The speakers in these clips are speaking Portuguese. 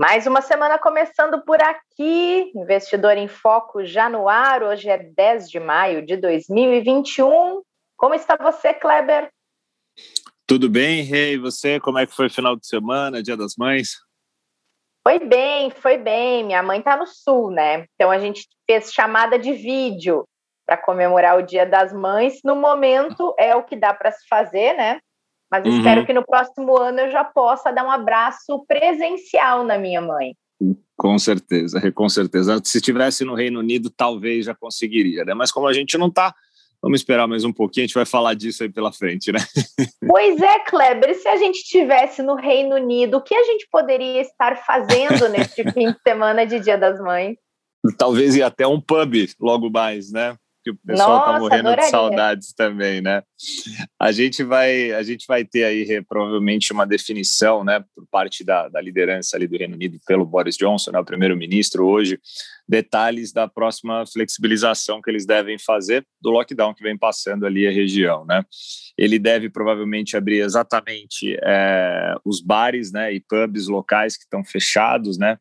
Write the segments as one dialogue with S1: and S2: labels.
S1: Mais uma semana começando por aqui. Investidor em Foco já no ar. Hoje é 10 de maio de 2021. Como está você, Kleber?
S2: Tudo bem, Rei? E você? Como é que foi o final de semana, Dia das Mães?
S1: Foi bem, foi bem. Minha mãe está no sul, né? Então a gente fez chamada de vídeo para comemorar o Dia das Mães. No momento é o que dá para se fazer, né? Mas uhum. espero que no próximo ano eu já possa dar um abraço presencial na minha mãe.
S2: Com certeza, com certeza. Se estivesse no Reino Unido, talvez já conseguiria, né? Mas como a gente não está, vamos esperar mais um pouquinho, a gente vai falar disso aí pela frente, né?
S1: Pois é, Kleber, se a gente estivesse no Reino Unido, o que a gente poderia estar fazendo neste fim de semana de Dia das Mães?
S2: Talvez ir até um pub logo mais, né? Que o pessoal está morrendo adoraria. de saudades também, né? A gente vai, a gente vai ter aí provavelmente uma definição, né, por parte da, da liderança ali do Reino Unido pelo Boris Johnson, né, o primeiro-ministro hoje, detalhes da próxima flexibilização que eles devem fazer do lockdown que vem passando ali a região, né? Ele deve provavelmente abrir exatamente é, os bares, né, e pubs locais que estão fechados, né,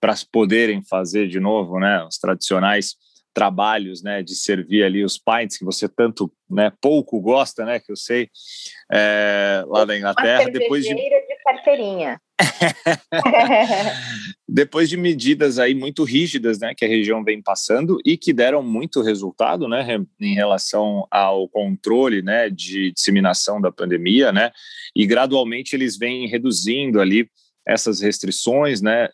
S2: para poderem fazer de novo, né, os tradicionais trabalhos, né, de servir ali os pints que você tanto, né, pouco gosta, né, que eu sei, é, lá da Inglaterra.
S1: depois de... de carteirinha.
S2: depois de medidas aí muito rígidas, né, que a região vem passando e que deram muito resultado, né, em relação ao controle, né, de disseminação da pandemia, né, e gradualmente eles vêm reduzindo ali essas restrições, né,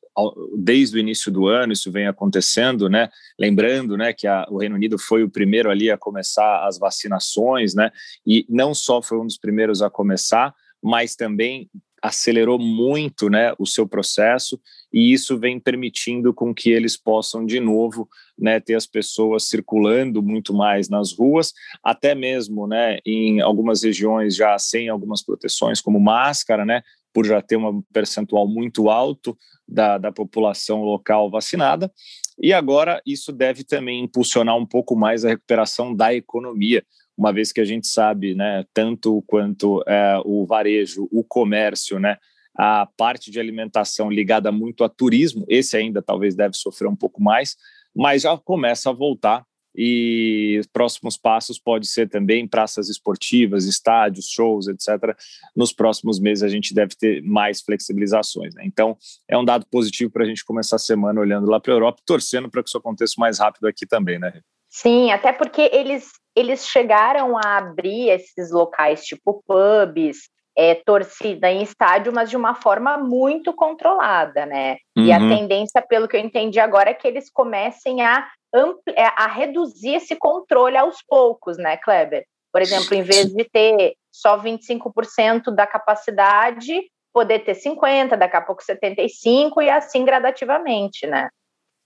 S2: desde o início do ano isso vem acontecendo, né, lembrando, né, que a, o Reino Unido foi o primeiro ali a começar as vacinações, né, e não só foi um dos primeiros a começar, mas também acelerou muito, né, o seu processo e isso vem permitindo com que eles possam de novo, né, ter as pessoas circulando muito mais nas ruas, até mesmo, né, em algumas regiões já sem algumas proteções como máscara, né, por já ter um percentual muito alto da, da população local vacinada. E agora isso deve também impulsionar um pouco mais a recuperação da economia, uma vez que a gente sabe, né, tanto quanto é, o varejo, o comércio, né, a parte de alimentação ligada muito a turismo, esse ainda talvez deve sofrer um pouco mais, mas já começa a voltar e próximos passos pode ser também praças esportivas, estádios, shows, etc. Nos próximos meses a gente deve ter mais flexibilizações. Né? Então é um dado positivo para a gente começar a semana olhando lá para a Europa, torcendo para que isso aconteça mais rápido aqui também, né?
S1: Sim, até porque eles eles chegaram a abrir esses locais tipo pubs, é, torcida em estádio, mas de uma forma muito controlada, né? Uhum. E a uhum. tendência, pelo que eu entendi agora, é que eles comecem a a reduzir esse controle aos poucos, né, Kleber? Por exemplo, em vez de ter só 25% da capacidade, poder ter 50%, daqui a pouco 75% e assim gradativamente, né?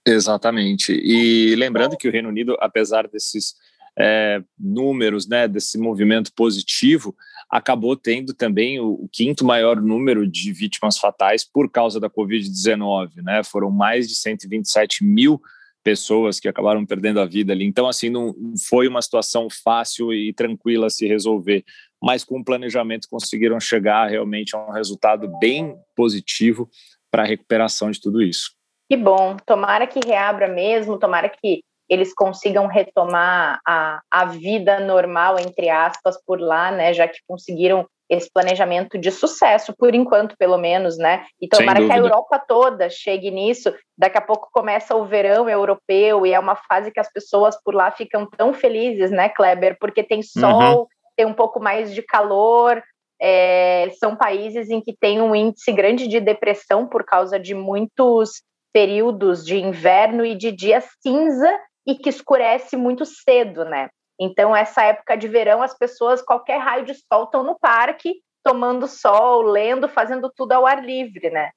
S2: Exatamente. E lembrando que o Reino Unido, apesar desses é, números, né, desse movimento positivo, acabou tendo também o, o, quinto maior número de vítimas fatais por causa da Covid-19, né? Foram mais de 127 mil pessoas que acabaram perdendo a vida ali. Então, assim, não foi uma situação fácil e tranquila se resolver, mas com o planejamento conseguiram chegar realmente a um resultado bem positivo para a recuperação de tudo isso.
S1: Que bom, tomara que reabra mesmo, tomara que eles consigam retomar a, a vida normal, entre aspas, por lá, né, já que conseguiram esse planejamento de sucesso, por enquanto, pelo menos, né? E tomara que a Europa toda chegue nisso. Daqui a pouco começa o verão europeu e é uma fase que as pessoas por lá ficam tão felizes, né, Kleber? Porque tem uhum. sol, uhum. tem um pouco mais de calor. É, são países em que tem um índice grande de depressão por causa de muitos períodos de inverno e de dia cinza e que escurece muito cedo, né? Então, essa época de verão, as pessoas, qualquer raio de sol, estão no parque, tomando sol, lendo, fazendo tudo ao ar livre, né?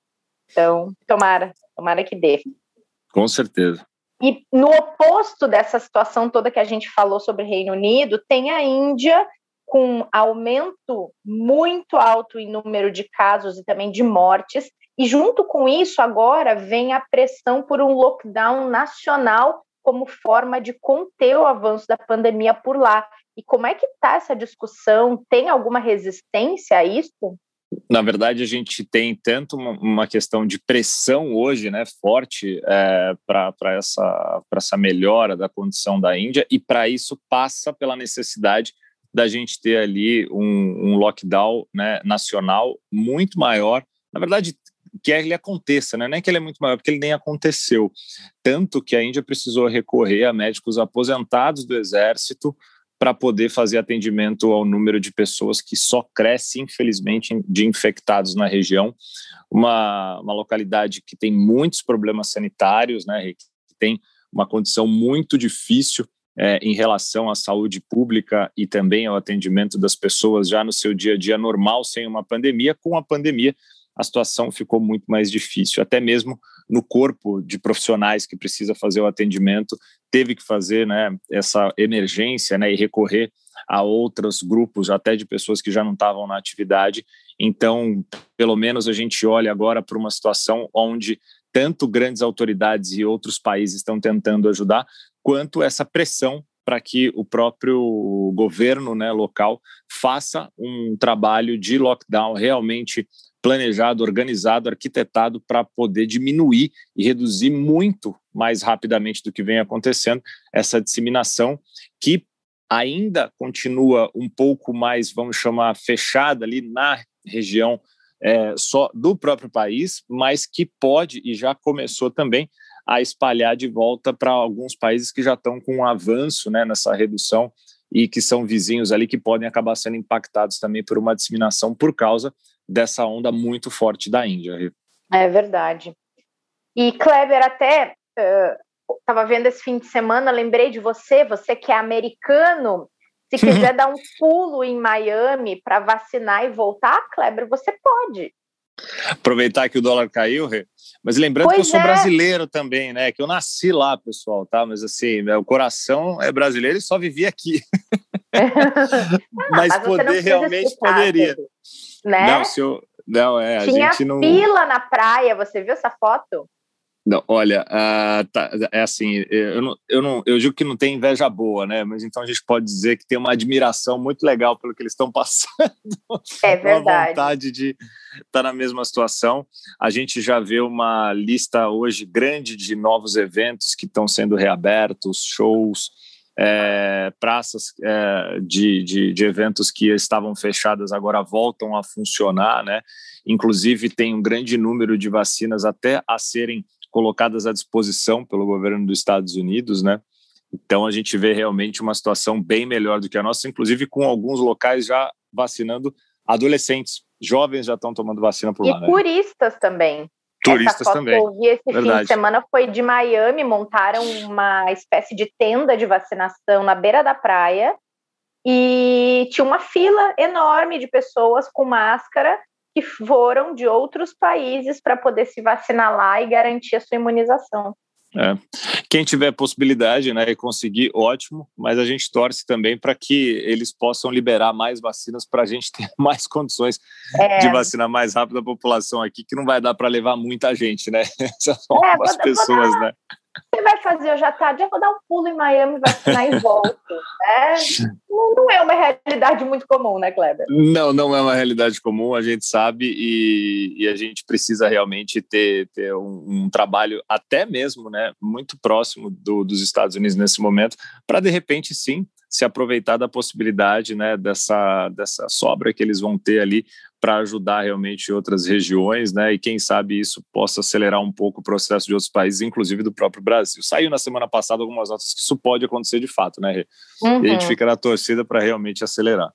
S1: Então, tomara, tomara que dê.
S2: Com certeza.
S1: E no oposto dessa situação toda que a gente falou sobre o Reino Unido, tem a Índia com aumento muito alto em número de casos e também de mortes. E junto com isso, agora vem a pressão por um lockdown nacional como forma de conter o avanço da pandemia por lá. E como é que está essa discussão? Tem alguma resistência a isso?
S2: Na verdade, a gente tem tanto uma, questão de pressão hoje, né, forte é, para essa, essa melhora da condição da Índia, e para isso passa pela necessidade da gente ter ali um, um lockdown né, nacional muito maior. Na verdade, que ele aconteça, né? não é que ele é muito maior, porque ele nem aconteceu. Tanto que a Índia precisou recorrer a médicos aposentados do exército para poder fazer atendimento ao número de pessoas que só cresce, infelizmente, de infectados na região. Uma, uma localidade que tem muitos problemas sanitários, né, que tem uma condição muito difícil é, em relação à saúde pública e também ao atendimento das pessoas já no seu dia a dia normal, sem uma pandemia. Com a pandemia, a situação ficou muito mais difícil. Até mesmo no corpo de profissionais que precisa fazer o atendimento, teve que fazer né, essa emergência né, e recorrer a outros grupos, até de pessoas que já não estavam na atividade. Então, pelo menos a gente olha agora para uma situação onde tanto grandes autoridades e outros países estão tentando ajudar, quanto essa pressão para que o próprio governo né, local faça um trabalho de lockdown realmente planejado, organizado, arquitetado para poder diminuir e reduzir muito mais rapidamente do que vem acontecendo essa disseminação que ainda continua um pouco mais, vamos chamar, fechada ali na região é, só do próprio país, mas que pode e já começou também a espalhar de volta para alguns países que já estão com um avanço né, nessa redução e que são vizinhos ali que podem acabar sendo impactados também por uma disseminação por causa dessa onda muito forte da Índia.
S1: É verdade. E Kleber, até estava uh, vendo esse fim de semana, lembrei de você, você que é americano, se quiser dar um pulo em Miami para vacinar e voltar, Kleber, você pode.
S2: Aproveitar que o dólar caiu, mas lembrando pois que eu sou é. brasileiro também, né? Que eu nasci lá, pessoal, tá? Mas assim, meu coração é brasileiro e só vivi aqui. mas, mas poder realmente explicar, poderia.
S1: Né?
S2: Não, se eu, não, é,
S1: Tinha
S2: a gente não.
S1: fila na praia, você viu essa foto?
S2: Não, olha, uh, tá, é assim, eu, não, eu, não, eu digo que não tem inveja boa, né? Mas então a gente pode dizer que tem uma admiração muito legal pelo que eles estão passando.
S1: É verdade.
S2: Uma vontade de estar tá na mesma situação. A gente já vê uma lista hoje grande de novos eventos que estão sendo reabertos, shows, é, praças é, de, de, de, eventos que estavam fechadas agora voltam a funcionar, né? Inclusive tem um grande número de vacinas até a serem colocadas à disposição pelo governo dos Estados Unidos, né? Então a gente vê realmente uma situação bem melhor do que a nossa, inclusive com alguns locais já vacinando adolescentes, jovens já estão tomando vacina por lá.
S1: E né? turistas também.
S2: Turistas Essa foto também.
S1: Que eu vi esse Verdade. fim de semana foi de Miami, montaram uma espécie de tenda de vacinação na beira da praia e tinha uma fila enorme de pessoas com máscara que foram de outros países para poder se vacinar lá e garantir a sua imunização.
S2: É. Quem tiver possibilidade né, e conseguir, ótimo, mas a gente torce também para que eles possam liberar mais vacinas para a gente ter mais condições é. de vacinar mais rápido a população aqui, que não vai dar para levar muita gente, né? São é, pessoas, dar, né?
S1: Você vai fazer hoje à tarde? Eu vou dar um pulo em Miami, vacinar e volto. Né? Não é uma realidade muito comum, né, Kleber?
S2: Não, não é uma realidade comum, a gente sabe, e, e a gente precisa realmente ter, ter um, um, trabalho até mesmo né, muito próximo do, dos Estados Unidos nesse momento, para de repente sim se aproveitar da possibilidade né, dessa, dessa sobra que eles vão ter ali para ajudar realmente outras regiões, né? E quem sabe isso possa acelerar um pouco o processo de outros países, inclusive do próprio Brasil. Saiu na semana passada algumas notas que isso pode acontecer de fato, né, Rê? Uhum. E a gente uhum. fica na torcida para realmente acelerar.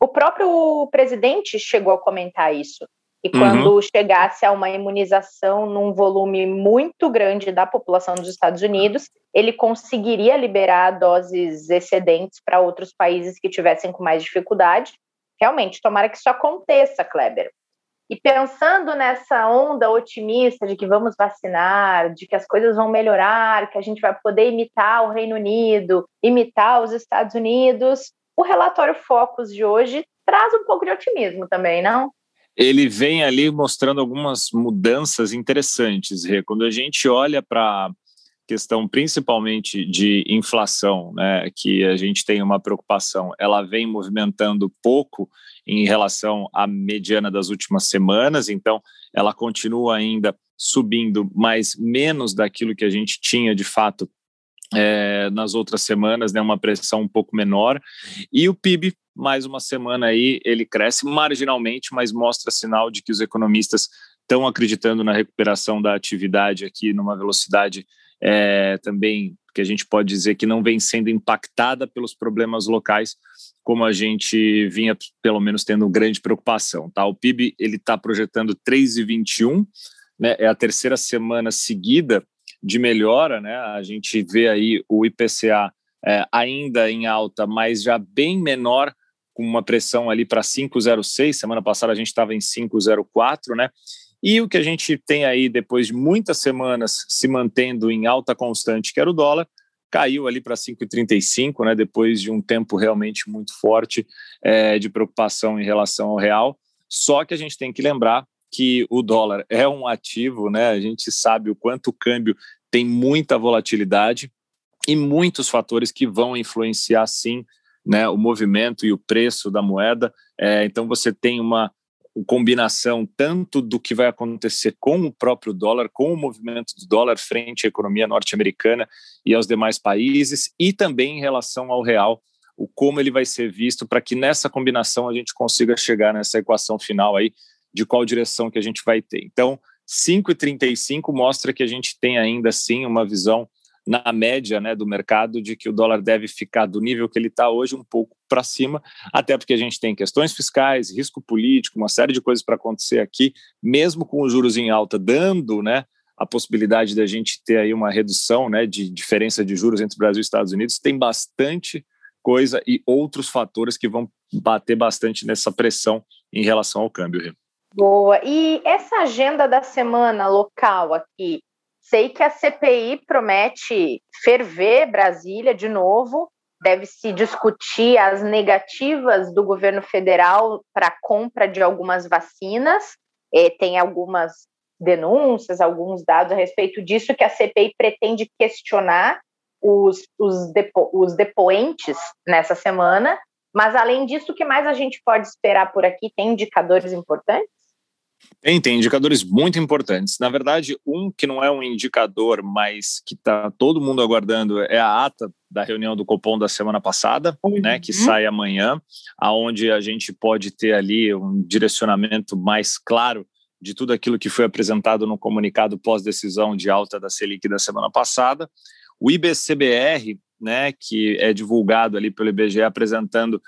S1: O próprio presidente chegou a comentar isso. E quando uhum. chegasse a uma imunização num volume muito grande da população dos Estados Unidos, ele conseguiria liberar doses excedentes para outros países que tivessem com mais dificuldade realmente, tomara que isso aconteça, Kleber. E pensando nessa onda otimista de que vamos vacinar, de que as coisas vão melhorar, que a gente vai poder imitar o Reino Unido, imitar os Estados Unidos, o relatório Focus de hoje traz um pouco de otimismo também, não?
S2: Ele vem ali mostrando algumas mudanças interessantes, Rê. Quando a gente olha para questão principalmente de inflação, né, que a gente tem uma preocupação, ela vem movimentando pouco em relação à mediana das últimas semanas, então ela continua ainda subindo, mas menos daquilo que a gente tinha de fato é, nas outras semanas, né, uma pressão um pouco menor, e o PIB mais uma semana aí ele cresce marginalmente, mas mostra sinal de que os economistas estão acreditando na recuperação da atividade aqui numa velocidade é, também que a gente pode dizer que não vem sendo impactada pelos problemas locais, como a gente vinha pelo menos tendo grande preocupação. Tá? O PIB ele está projetando 3,21, né? é a terceira semana seguida de melhora, né? A gente vê aí o IPCA é, ainda em alta, mas já bem menor, com uma pressão ali para 5,06. Semana passada a gente estava em 5,04, né? E o que a gente tem aí, depois de muitas semanas se mantendo em alta constante, que era o dólar, caiu ali para 5,35, né, depois de um tempo realmente muito forte é, de preocupação em relação ao real. Só que a gente tem que lembrar que o dólar é um ativo, né? A gente sabe o quanto o câmbio tem muita volatilidade e muitos fatores que vão influenciar sim, né, o movimento e o preço da moeda. É, então você tem uma combinação tanto do que vai acontecer com o próprio dólar, com o movimento do dólar frente à economia norte-americana e aos demais países, e também em relação ao real, o como ele vai ser visto para que nessa combinação a gente consiga chegar nessa equação final aí de qual direção que a gente vai ter. Então, 5,35 mostra que a gente tem ainda assim uma visão na média né, do mercado de que o dólar deve ficar do nível que ele está hoje um pouco para cima, até porque a gente tem questões fiscais, risco político, uma série de coisas para acontecer aqui, mesmo com os juros em alta, dando né, a possibilidade da gente ter aí uma redução né, de diferença de juros entre Brasil e Estados Unidos, tem bastante coisa e outros fatores que vão bater bastante nessa pressão em relação ao câmbio.
S1: Boa. E essa agenda da semana local aqui, Sei que a CPI promete ferver Brasília de novo. Deve-se discutir as negativas do governo federal para a compra de algumas vacinas. E tem algumas denúncias, alguns dados a respeito disso que a CPI pretende questionar os, os, depo, os depoentes nessa semana. Mas, além disso, o que mais a gente pode esperar por aqui? Tem indicadores importantes?
S2: Tem, tem indicadores muito importantes. Na verdade, um que não é um indicador, mas que está todo mundo aguardando é a ata da reunião do Copom da semana passada, uhum. né, que sai amanhã, aonde a gente pode ter ali um direcionamento mais claro de tudo aquilo que foi apresentado no comunicado pós-decisão de alta da Selic da semana passada. O IBCBR, né, que é divulgado ali pelo IBGE apresentando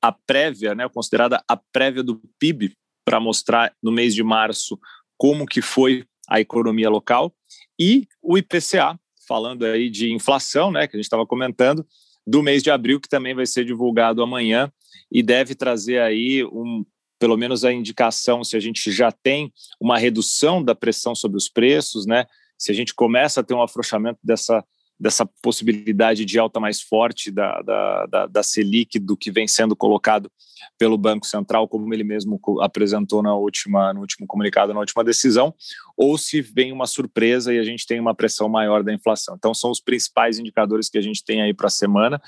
S2: a prévia, né, considerada a prévia do PIB para mostrar no mês de março como que foi a economia local e o IPCA, falando aí de inflação, né, que a gente estava comentando, do mês de abril, que também vai ser divulgado amanhã e deve trazer aí um, pelo menos a indicação se a gente já tem uma redução da pressão sobre os preços, né? Se a gente começa a ter um afrouxamento dessa dessa possibilidade de alta mais forte da, da, da, da, Selic do que vem sendo colocado pelo Banco Central, como ele mesmo apresentou na última, no último comunicado, na última decisão, ou se vem uma surpresa e a gente tem uma pressão maior da inflação. Então, são os principais indicadores que a gente tem aí para a semana.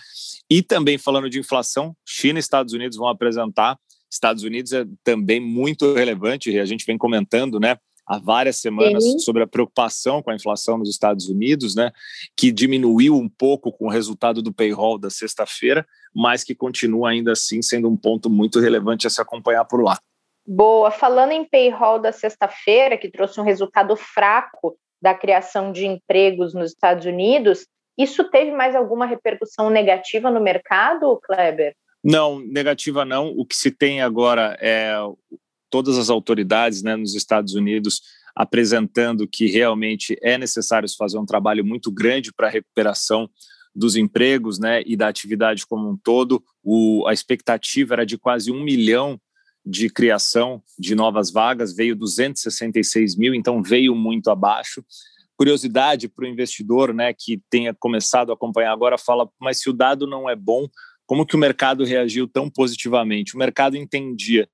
S2: E também falando de inflação, China e Estados Unidos vão apresentar. Estados Unidos é também muito relevante, a gente vem comentando, né? Há várias semanas sobre a preocupação com a inflação nos Estados Unidos, né, que diminuiu um pouco com o resultado do payroll da sexta-feira, mas que continua ainda assim sendo um ponto muito relevante a se acompanhar por lá.
S1: Boa. Falando em payroll da sexta-feira, que trouxe um resultado fraco da criação de empregos nos Estados Unidos, isso teve mais alguma repercussão negativa no mercado, Kleber?
S2: Não, negativa não. O que se tem agora é todas as autoridades né, nos Estados Unidos apresentando que realmente é necessário fazer um trabalho muito grande para a recuperação dos empregos né, e da atividade como um todo. O, a expectativa era de quase um milhão de criação de novas vagas, veio 266 mil, então veio muito abaixo. Curiosidade para o investidor né, que tenha começado a acompanhar agora, fala, mas se o dado não é bom, como que o mercado reagiu tão positivamente? O mercado entendia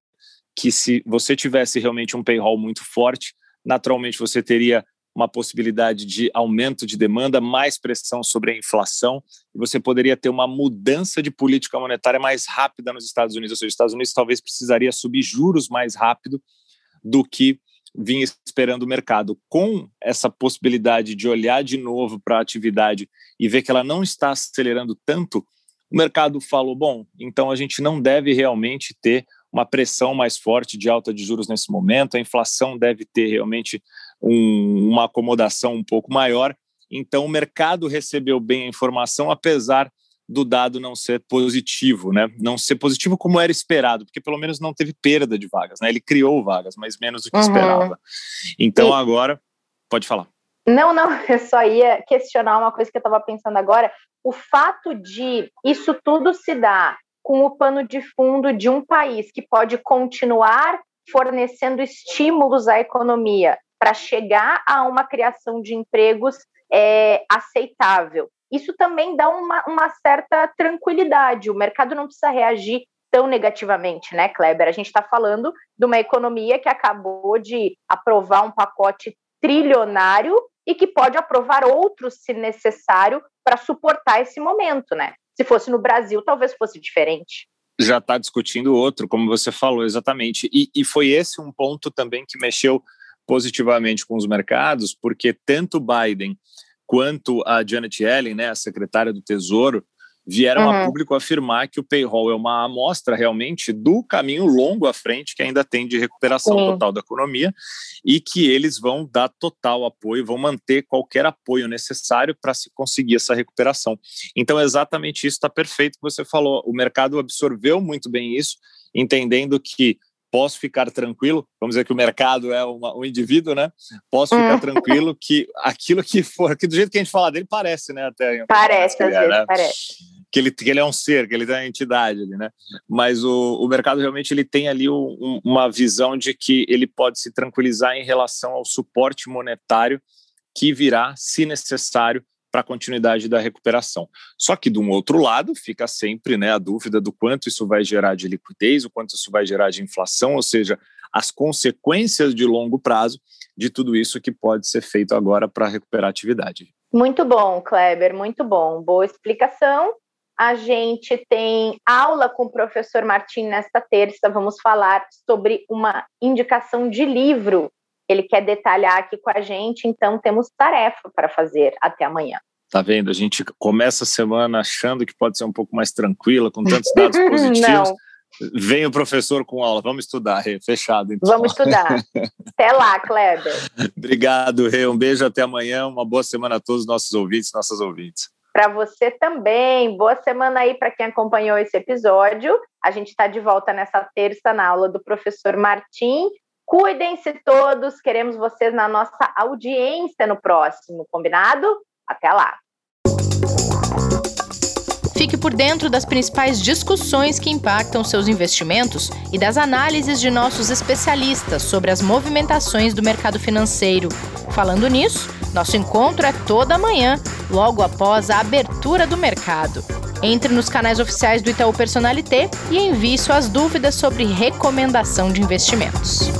S2: que se você tivesse realmente um payroll muito forte, naturalmente você teria uma possibilidade de aumento de demanda, mais pressão sobre a inflação, e você poderia ter uma mudança de política monetária mais rápida nos Estados Unidos. Ou seja, os Estados Unidos talvez precisaria subir juros mais rápido do que vinha esperando o mercado. Com essa possibilidade de olhar de novo para a atividade e ver que ela não está acelerando tanto, o mercado falou: bom, então a gente não deve realmente ter uma pressão mais forte de alta de juros nesse momento, a inflação deve ter realmente um, uma acomodação um pouco maior. Então, o mercado recebeu bem a informação, apesar do dado não ser positivo, né? Não ser positivo como era esperado, porque pelo menos não teve perda de vagas, né? Ele criou vagas, mas menos do que uhum. esperava. Então, e... agora, pode falar.
S1: Não, não, eu só ia questionar uma coisa que eu estava pensando agora. O fato de isso tudo se dar com o pano de fundo de um país que pode continuar fornecendo estímulos à economia para chegar a uma criação de empregos é, aceitável. Isso também dá uma, uma certa tranquilidade. O mercado não precisa reagir tão negativamente, né, Kleber? A gente está falando de uma economia que acabou de aprovar um pacote trilionário e que pode aprovar outros, se necessário, para suportar esse momento, né? Se fosse no Brasil, talvez fosse diferente.
S2: Já está discutindo outro, como você falou, exatamente. E, e foi esse um ponto também que mexeu positivamente com os mercados, porque tanto Biden quanto a Janet Yellen, né, a secretária do Tesouro, vieram uhum. a público afirmar que o payroll é uma amostra realmente do caminho longo à frente que ainda tem de recuperação Sim. total da economia e que eles vão dar total apoio, vão manter qualquer apoio necessário para se conseguir essa recuperação. Então, exatamente isso está perfeito que você falou. O mercado absorveu muito bem isso, entendendo que posso ficar tranquilo, vamos dizer que o mercado é uma, um indivíduo, né? Posso ficar hum. tranquilo que aquilo que for, que do jeito que a gente fala dele parece, né? Até
S1: parece, às é, vezes né? parece
S2: que ele, que ele é um ser, que ele é uma entidade ali, né? Mas o, o mercado realmente ele tem ali um, uma visão de que ele pode se tranquilizar em relação ao suporte monetário que virá, se necessário, para a continuidade da recuperação. Só que, de um outro lado, fica sempre né, a dúvida do quanto isso vai gerar de liquidez, o quanto isso vai gerar de inflação, ou seja, as consequências de longo prazo de tudo isso que pode ser feito agora para recuperar a atividade.
S1: Muito bom, Kleber, muito bom. Boa explicação. A gente tem aula com o professor Martim nesta terça. Vamos falar sobre uma indicação de livro. Ele quer detalhar aqui com a gente, então temos tarefa para fazer até amanhã.
S2: Tá vendo? A gente começa a semana achando que pode ser um pouco mais tranquila, com tantos dados positivos. Não. Vem o professor com aula, vamos estudar, Rê. Fechado.
S1: Então. Vamos estudar. até lá, Kleber.
S2: Obrigado, Rê. Um beijo até amanhã. Uma boa semana a todos os nossos ouvintes, nossas ouvintes
S1: para você também. Boa semana aí para quem acompanhou esse episódio. A gente está de volta nessa terça na aula do professor Martim. Cuidem-se todos, queremos vocês na nossa audiência no próximo, combinado? Até lá!
S3: Fique por dentro das principais discussões que impactam seus investimentos e das análises de nossos especialistas sobre as movimentações do mercado financeiro. Falando nisso, nosso encontro é toda manhã, logo após a abertura do mercado. Entre nos canais oficiais do Itaú Personalité e envie suas dúvidas sobre recomendação de investimentos.